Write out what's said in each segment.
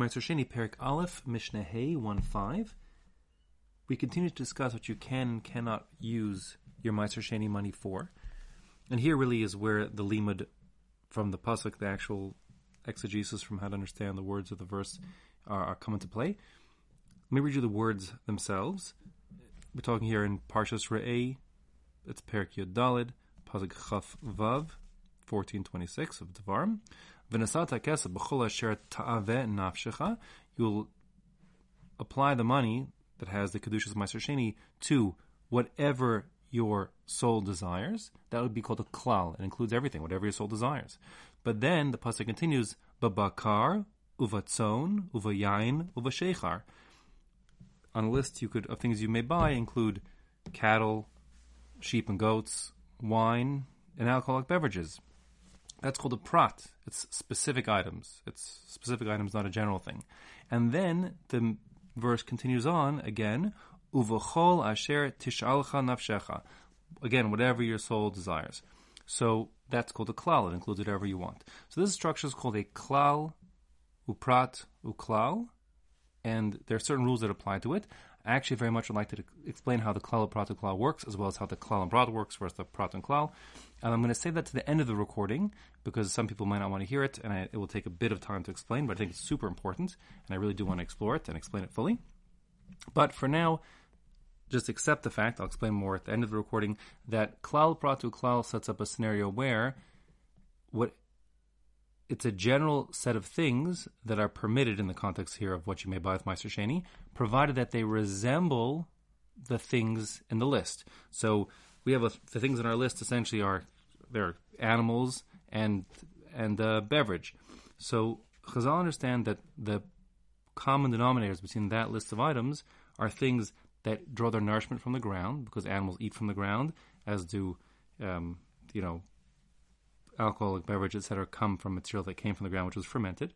Meiser Sheni Perik Aleph Mishnah Hey 1 5. We continue to discuss what you can and cannot use your Meiser Sheni money for. And here really is where the limud from the pasuk, the actual exegesis from how to understand the words of the verse, are, are come into play. Let me read you the words themselves. We're talking here in Parshas Re'eh, it's Perik Yud Dalid, pasuk Chaf Vav, 1426 of Devarim. You'll apply the money that has the Kedushas Meiser Sheni to whatever your soul desires. That would be called a klal. It includes everything, whatever your soul desires. But then the pasuk continues, babakar, uvatzon, uvayain, uvashechar. On a list you could of things you may buy include cattle, sheep and goats, wine, and alcoholic beverages. That's called a prat. It's specific items. It's specific items, not a general thing. And then the verse continues on again. Uvachol asher tishalcha nafshecha. Again, whatever your soul desires. So that's called a klal. It includes whatever you want. So this structure is called a klal, uprat, uklal, and there are certain rules that apply to it. I actually very much would like to explain how the klal prat klal works, as well as how the klal and prat works versus the prat and klal. And I'm going to say that to the end of the recording because some people might not want to hear it, and I, it will take a bit of time to explain. But I think it's super important, and I really do want to explore it and explain it fully. But for now, just accept the fact. I'll explain more at the end of the recording that klal prat klal sets up a scenario where what it's a general set of things that are permitted in the context here of what you may buy with Meiser Sheni, provided that they resemble the things in the list. So we have a, the things in our list essentially are they're animals and and uh, beverage. So Chazal understand that the common denominators between that list of items are things that draw their nourishment from the ground because animals eat from the ground, as do um, you know alcoholic beverage, etc., come from material that came from the ground, which was fermented,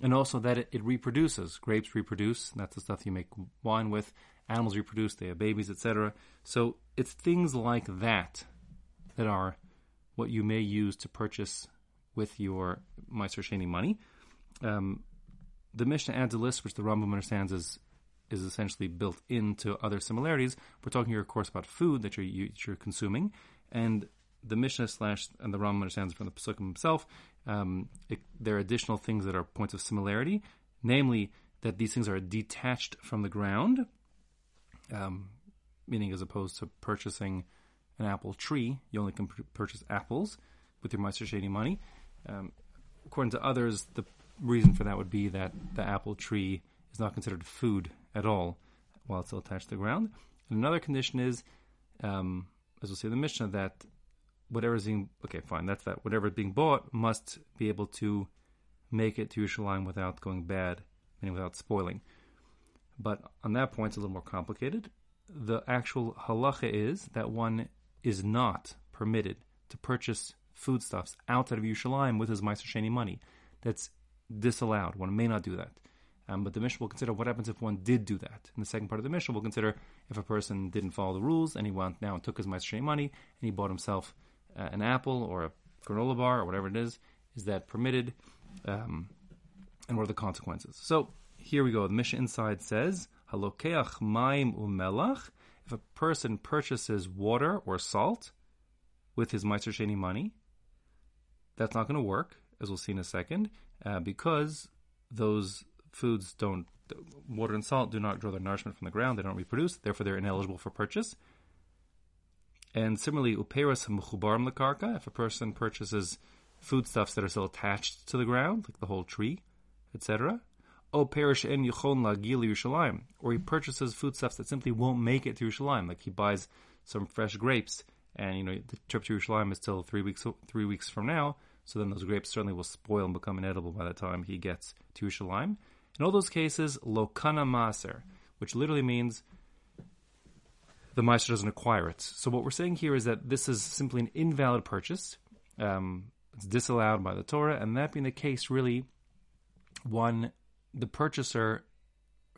and also that it, it reproduces. Grapes reproduce. That's the stuff you make wine with. Animals reproduce. They have babies, etc. So it's things like that that are what you may use to purchase with your Meiser Sheni money. Um, the Mishnah adds a list which the Rambam understands is is essentially built into other similarities. We're talking here, of course, about food that you're, you, are consuming, and the Mishnah slash and the Rambam understands from the Pesukim himself, um, it, there are additional things that are points of similarity, namely that these things are detached from the ground, um, meaning as opposed to purchasing an apple tree, you only can purchase apples with your Meiser Sheni money. Um, according to others, the reason for that would be that the apple tree is not considered food at all while it's still attached to the ground. And another condition is, um, as we'll see in the Mishnah, that whatever is being okay, fine, that's that. Whatever is being bought must be able to make it to Yerushalayim without going bad, meaning without spoiling. But on that point, it's a little more complicated. The actual halacha is that one is not permitted to purchase foodstuffs outside of Yerushalayim with his Meiser Sheni money. That's disallowed. One may not do that. Um, but the Mishnah will consider what happens if one did do that. In the second part of the Mishnah, we'll consider if a person didn't follow the rules and he went now and took his Meiser Sheni money and he bought himself uh, an apple or a granola bar or whatever it is, is that permitted? Um, and what are the consequences? So here we go. The Mishnah inside says, Halokeach maim umelach. If a person purchases water or salt with his Meiser Sheni money, that's not going to work, as we'll see in a second, uh, because those foods don't, water and salt do not draw their nourishment from the ground, they don't reproduce, therefore they're ineligible for purchase. And similarly, uperas mechubarim lakarka, if a person purchases foodstuffs that are still attached to the ground, like the whole tree, etc. O perish en yichon lagil Yerushalayim, or he purchases foodstuffs that simply won't make it to Yerushalayim, like he buys some fresh grapes, and you know the trip to Yerushalayim is still three weeks three weeks from now, so then those grapes certainly will spoil and become inedible by the time he gets to Yerushalayim. In all those cases, lokana maser, which literally means the Meiser doesn't acquire it. So what we're saying here is that this is simply an invalid purchase. Um, it's disallowed by the Torah, and that being the case, really, one, the purchaser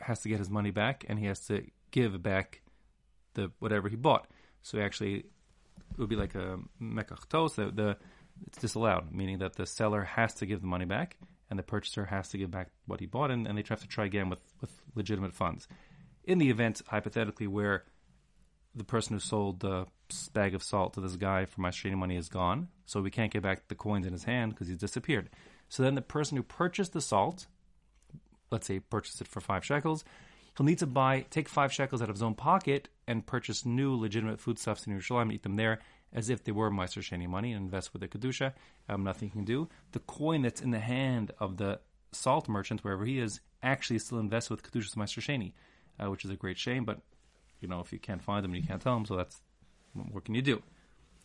has to get his money back, and he has to give back the whatever he bought. So actually, it would be like a mekach tos. The, the it's disallowed, meaning that the seller has to give the money back, and the purchaser has to give back what he bought, and, and they have to try again with, with legitimate funds. In the event, hypothetically, where the person who sold the bag of salt to this guy for my trading money is gone, so we can't get back the coins in his hand because he's disappeared. So then the person who purchased the salt, let's say purchased it for five shekels, he'll need to buy take five shekels out of his own pocket and purchase new legitimate foodstuffs in Yerushalayim and eat them there as if they were Meiser Sheni money and invest with the Kedusha. Um, nothing he can do. The coin that's in the hand of the salt merchant, wherever he is, actually still invests with Kedusha Meiser Sheni, uh, which is a great shame, but you know, if you can't find them, you can't tell them, so that's what can you do?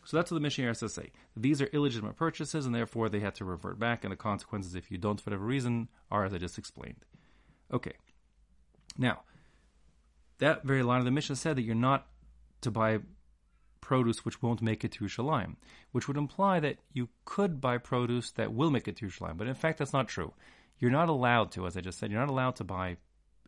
So that's what the to say. These are illegitimate purchases, and therefore they had to revert back, and the consequences, if you don't for whatever reason, are as I just explained. Okay. Now, that very line of the Mishnah said that you're not to buy produce which won't make it to Yerushalayim, which would imply that you could buy produce that will make it to Yerushalayim. But in fact, that's not true. You're not allowed to, as I just said, you're not allowed to buy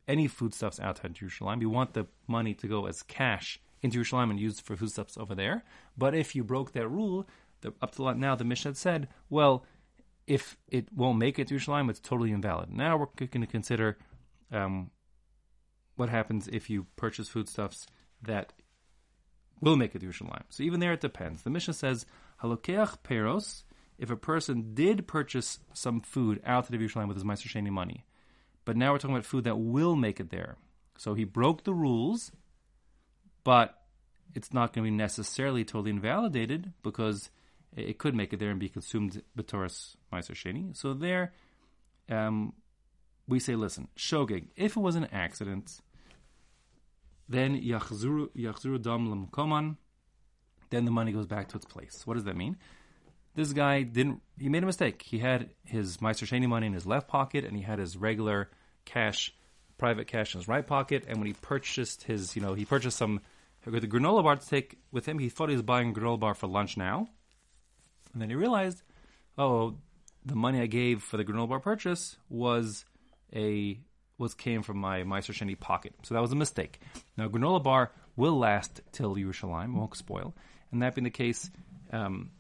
any foodstuffs outside Jerusalem. You want the money to go as cash into Jerusalem and used for foodstuffs over there. But if you broke that rule, the, up to now the Mishnah said, well, if it won't make it to Jerusalem, it's totally invalid. Now we're going to consider um, what happens if you purchase foodstuffs that will make it to Jerusalem. So even there it depends. The Mishnah says, halokeach peros, if a person did purchase some food out of Jerusalem with his Meiser Sheni money, but now we're talking about food that will make it there. So he broke the rules, but it's not going to be necessarily totally invalidated because it could make it there and be consumed b'toras meiser sheni. So there, um, we say, listen, shogeg. If it was an accident, then yachzuru yachzuru dam lemkoman. Then the money goes back to its place. What does that mean? This guy didn't. He made a mistake. He had his meiser sheni money in his left pocket, and he had his regular cash, private cash in his right pocket. And when he purchased his, you know, he purchased some the granola bar to take with him. He thought he was buying granola bar for lunch now, and then he realized, oh, the money I gave for the granola bar purchase was a was came from my Meiser Sheni pocket. So that was a mistake. Now granola bar will last till Yerushalayim, won't spoil. And that being the case, um,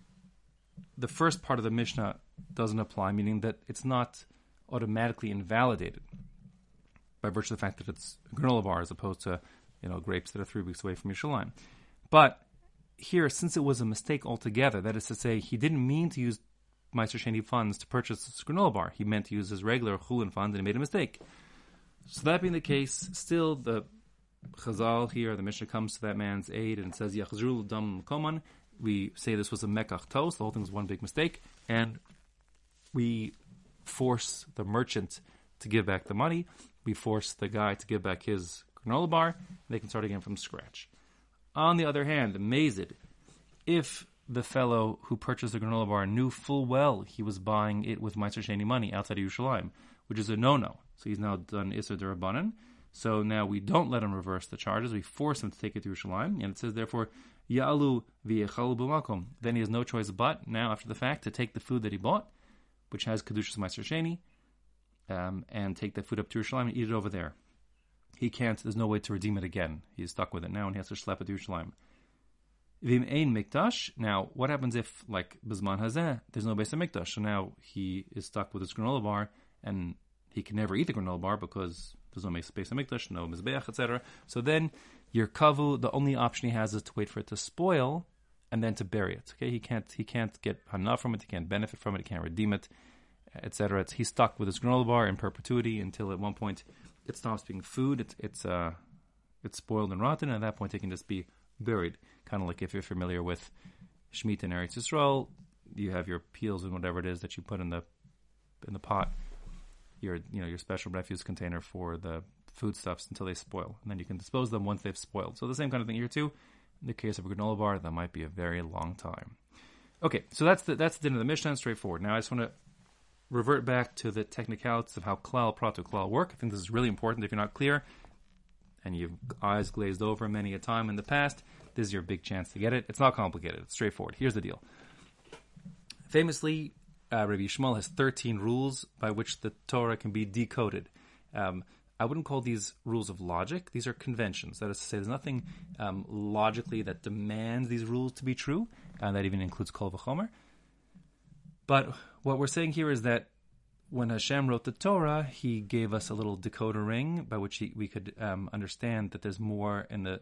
the first part of the Mishnah doesn't apply, meaning that it's not automatically invalidated by virtue of the fact that it's a granola bar as opposed to you know grapes that are three weeks away from Yerushalayim. But here, since it was a mistake altogether, that is to say, he didn't mean to use Meiser Sheni funds to purchase this granola bar. He meant to use his regular chulin funds, and he made a mistake. So that being the case, still the Chazal here, the Mishnah comes to that man's aid and says, Yachzrul dam koman. We say this was a mekach tos, the whole thing was one big mistake, and we force the merchant to give back the money. We force the guy to give back his granola bar. they can start again from scratch. On the other hand, Mazid, if the fellow who purchased the granola bar knew full well he was buying it with Meiser Sheni money outside of Yerushalayim, which is a no-no. So he's now done Isser Durabanan. So now we don't let him reverse the charges. We force him to take it to Yerushalayim. And it says, therefore, Ya'alu v'yechalu b'makom. Then he has no choice but, now after the fact, to take the food that he bought which has Kedushas Meiser Sheni, um, and take that food up to Yerushalayim and eat it over there. He can't, there's no way to redeem it again. He's stuck with it now and he has to schlep it to Yerushalayim. Vim ein mikdash. Now, what happens if, like Bizman Hazeh, there's no base of mikdash? So now he is stuck with his granola bar and he can never eat the granola bar because there's no Beis Mikdash, no mizbeach, etc. So then yirkavu, the only option he has is to wait for it to spoil and then to bury it. Okay, he can't he can't get enough from it. He can't benefit from it. He can't redeem it, etc. He's stuck with his granola bar in perpetuity until at one point it stops being food. It's it's uh it's spoiled and rotten. And at that point, it can just be buried. Kind of like if you're familiar with Shemitah and Eretz Yisrael, you have your peels and whatever it is that you put in the in the pot. Your you know your special refuse container for the foodstuffs until they spoil, and then you can dispose of them once they've spoiled. So the same kind of thing here too. In the case of a granola bar, that might be a very long time. Okay, so that's the that's the din of the Mishnah, straightforward. Now I just want to revert back to the technicalities of how klal prato klal work. I think this is really important. If you're not clear, and you've eyes glazed over many a time in the past, this is your big chance to get it. It's not complicated. It's straightforward. Here's the deal. Famously, uh, Rabbi Yishmael has 13 rules by which the Torah can be decoded. Um, I wouldn't call these rules of logic. These are conventions. That is to say, there's nothing um, logically that demands these rules to be true, and that even includes kol v'chomer. But what we're saying here is that when Hashem wrote the Torah, He gave us a little decoder ring by which he, we could um, understand that there's more in the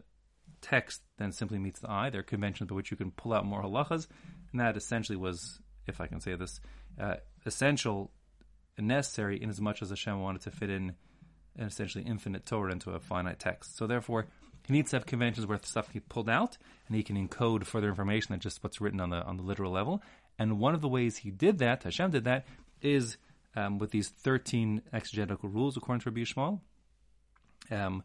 text than simply meets the eye. There are conventions by which you can pull out more halachas, and that essentially was, if I can say this, uh, essential and necessary in as much as Hashem wanted to fit in an essentially infinite Torah into a finite text. So therefore, he needs to have conventions where stuff can be pulled out, and he can encode further information than just what's written on the on the literal level. And one of the ways he did that, Hashem did that, is um, with these 13 exegetical rules, according to Rabbi Yishmael, um,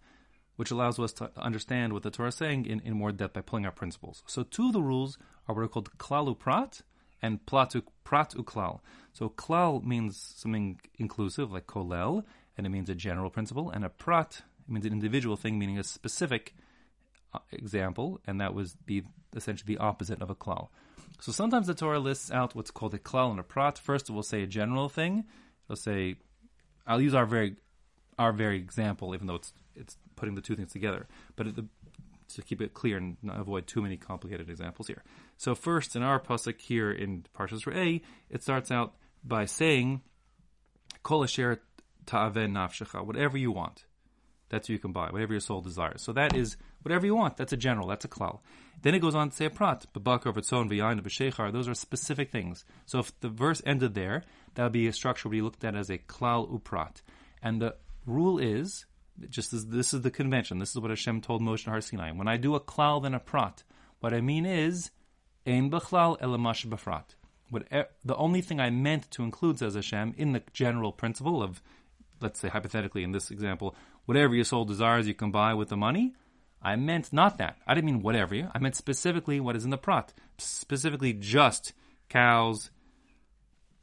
which allows us to understand what the Torah is saying in, in more depth by pulling out principles. So, two of the rules are what are called klalu prat and prat uklal. So, klal means something inclusive, like kolel, and it means a general principle, and a prat means an individual thing, meaning a specific uh, example, and that was the essentially the opposite of a klal. So sometimes the Torah lists out what's called a klal and a prat. First, it will say a general thing. It'll say, I'll use our very our very example, even though it's it's putting the two things together. But it, to keep it clear and avoid too many complicated examples here. So first, in our pasuk here in Parshas Re'eh, it starts out by saying, "Kol asher ta'aven nafshecha," whatever you want, that's what you can buy, whatever your soul desires. So that is whatever you want. That's a general. That's a klal. Then it goes on to say a prat, babakar, v'tzon, v'yayin, v'shechar. Those are specific things. So if the verse ended there, that would be a structure be looked at as a klal uprat. And the rule is, just as this is the convention, this is what Hashem told Moshe Har Sinai. When I do a klal, then a prat. What I mean is, ein b'chlal elamash b'frat. What, the only thing I meant to include, says Hashem, in the general principle of, let's say hypothetically in this example, whatever your soul desires you can buy with the money, I meant not that. I didn't mean whatever. You I meant specifically what is in the prat. Specifically just cows,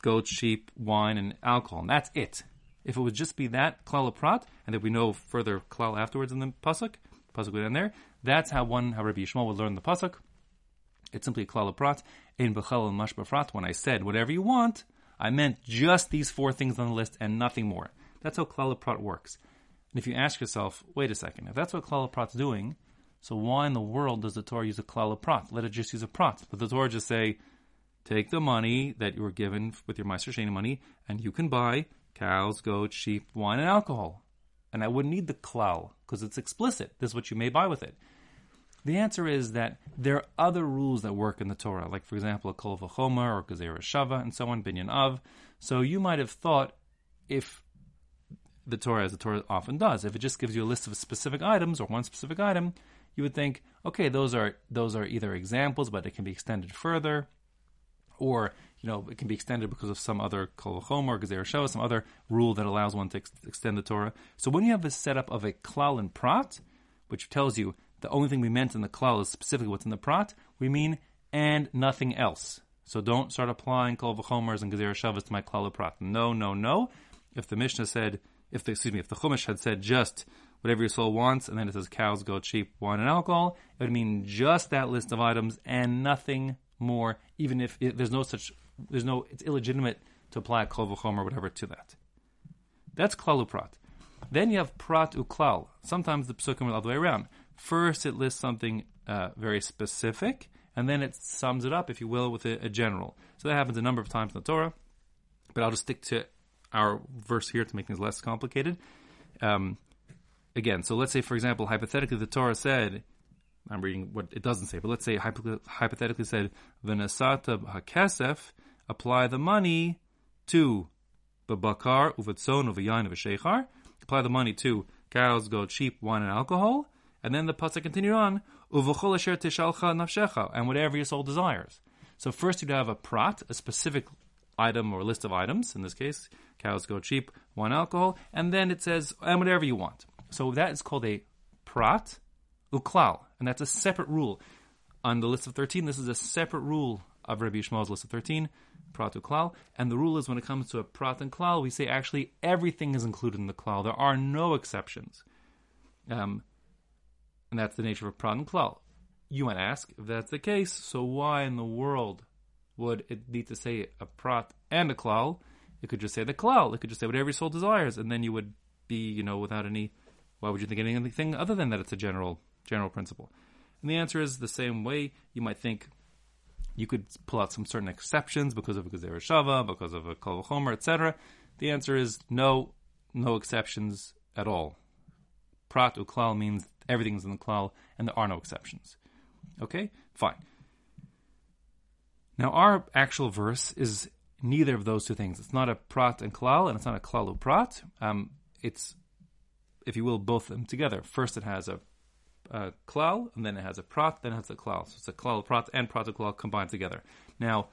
goats, sheep, wine, and alcohol. And that's it. If it would just be that klal prat, and that we know further klal afterwards in the pasuk, pasuk would end there. That's how one, how Rabbi Yishmael would learn the pasuk. It's simply klal prat. In bechel and mash When I said whatever you want, I meant just these four things on the list and nothing more. That's how klal prat works. And if you ask yourself, wait a second, if that's what klal prat's doing, so why in the world does the Torah use a klal prat? Let it just use a prat. But the Torah just say, take the money that you were given with your Meiser Sheni money, and you can buy cows, goats, sheep, wine, and alcohol. And I wouldn't need the klal, because it's explicit. This is what you may buy with it. The answer is that there are other rules that work in the Torah, like, for example, a kol v'chomer or gezerah shava and so on, binyan av. So you might have thought if the Torah, as the Torah often does. If it just gives you a list of specific items or one specific item, you would think, okay, those are those are either examples, but it can be extended further, or you know it can be extended because of some other kol or gezer shava, some other rule that allows one to ex- extend the Torah. So when you have this setup of a klal and prat, which tells you the only thing we meant in the klal is specifically what's in the prat, we mean and nothing else. So don't start applying kol v'chomers and gezer shavas to my klal prat. No, no, no. If the Mishnah said if the, excuse me, if the Chumash had said just whatever your soul wants, and then it says cows, goats, sheep, wine, and alcohol, it would mean just that list of items and nothing more. Even if it, there's no such, there's no, it's illegitimate to apply a kol or whatever to that. That's klal prat. Then you have prat uklal. Sometimes the psukim are all the way around. First, it lists something uh, very specific, and then it sums it up, if you will, with a, a general. So that happens a number of times in the Torah. But I'll just stick to our verse here to make things less complicated. Um, again, so let's say, for example, hypothetically, the Torah said, I'm reading what it doesn't say, but let's say hypothetically said, "Venasata hakesef," apply the money to babakar uvatzon uvayain uvashechar. Apply the money to cows, goats, sheep, wine, and alcohol. And then the pasuk continued on, uvachol asher tishalcha nafshecha, and whatever your soul desires. So first you'd have a prat, a specific item or list of items. In this case, cows, goat, sheep, wine, alcohol, and then it says and whatever you want. So that is called a prat uklal, and that's a separate rule. On the list of thirteen, this is a separate rule of Rabbi Yishmael's list of thirteen, prat uklal, and the rule is when it comes to a prat and klal, we say actually everything is included in the klal. There are no exceptions, um, and that's the nature of a prat and klal. You might ask, if that's the case, so why in the world would it need to say a prat and a klal? It could just say the klal. It could just say whatever your soul desires, and then you would be, you know, without any. Why would you think anything other than that? It's a general general principle. And the answer is the same way. You might think you could pull out some certain exceptions because of a Gezerah Shava, because of a Kol Chomer, etc. The answer is no, no exceptions at all. Prat uklal means everything's in the klal, and there are no exceptions. Okay, fine. Now, our actual verse is neither of those two things. It's not a prat and klal, and it's not a klal uprat. Um, it's, if you will, both of them together. First, it has a, a klal, and then it has a prat, then it has a klal. So it's a klal prat and prat klal combined together. Now,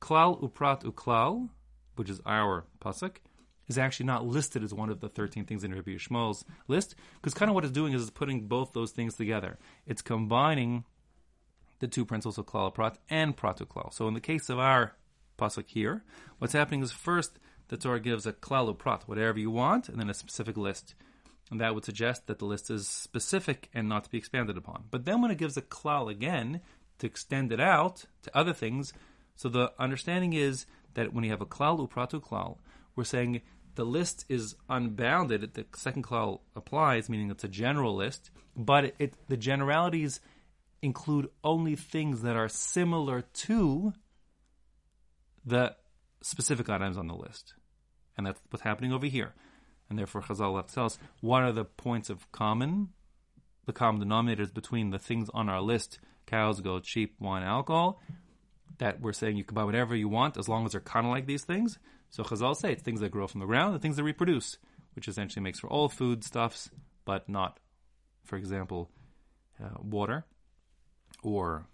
klal uprat uklal, which is our pasuk, is actually not listed as one of the 13 things in Rabbi Yishmael's list, because kind of what it's doing is it's putting both those things together. It's combining the two principles of klal prat and prat klal. So in the case of our pasuk here, what's happening is first the Torah gives a klal prat, whatever you want, and then a specific list. And that would suggest that the list is specific and not to be expanded upon. But then when it gives a klal again to extend it out to other things, so the understanding is that when you have a klal upratu klal, we're saying the list is unbounded. The second klal applies, meaning it's a general list, but it, it, the generalities include only things that are similar to the specific items on the list. And that's what's happening over here. And therefore, Chazal tells what are the points of common, the common denominators between the things on our list cows, goats, sheep, wine, alcohol that we're saying you can buy whatever you want as long as they're kind of like these things. So Chazal say it's things that grow from the ground and things that reproduce, which essentially makes for all food stuffs, but not, for example, uh, water or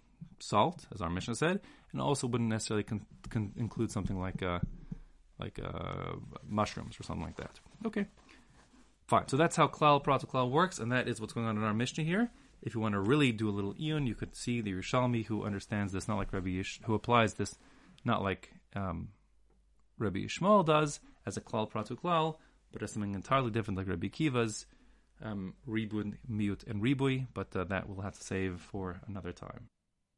salt, as our Mishnah said, and also wouldn't necessarily con- con- include something like uh, like uh, mushrooms or something like that. Okay, fine. So that's how klal klal works, and that is what's going on in our Mishnah here. If you want to really do a little iyun, you could see the Yerushalmi who understands this, not like Rabbi Yish, who applies this, not like um, Rabbi Yishmael does as a klal pratu klal, but as something entirely different like Rabbi Kiva's um, ribui, miut, and ribui. But uh, that we'll have to save for another time.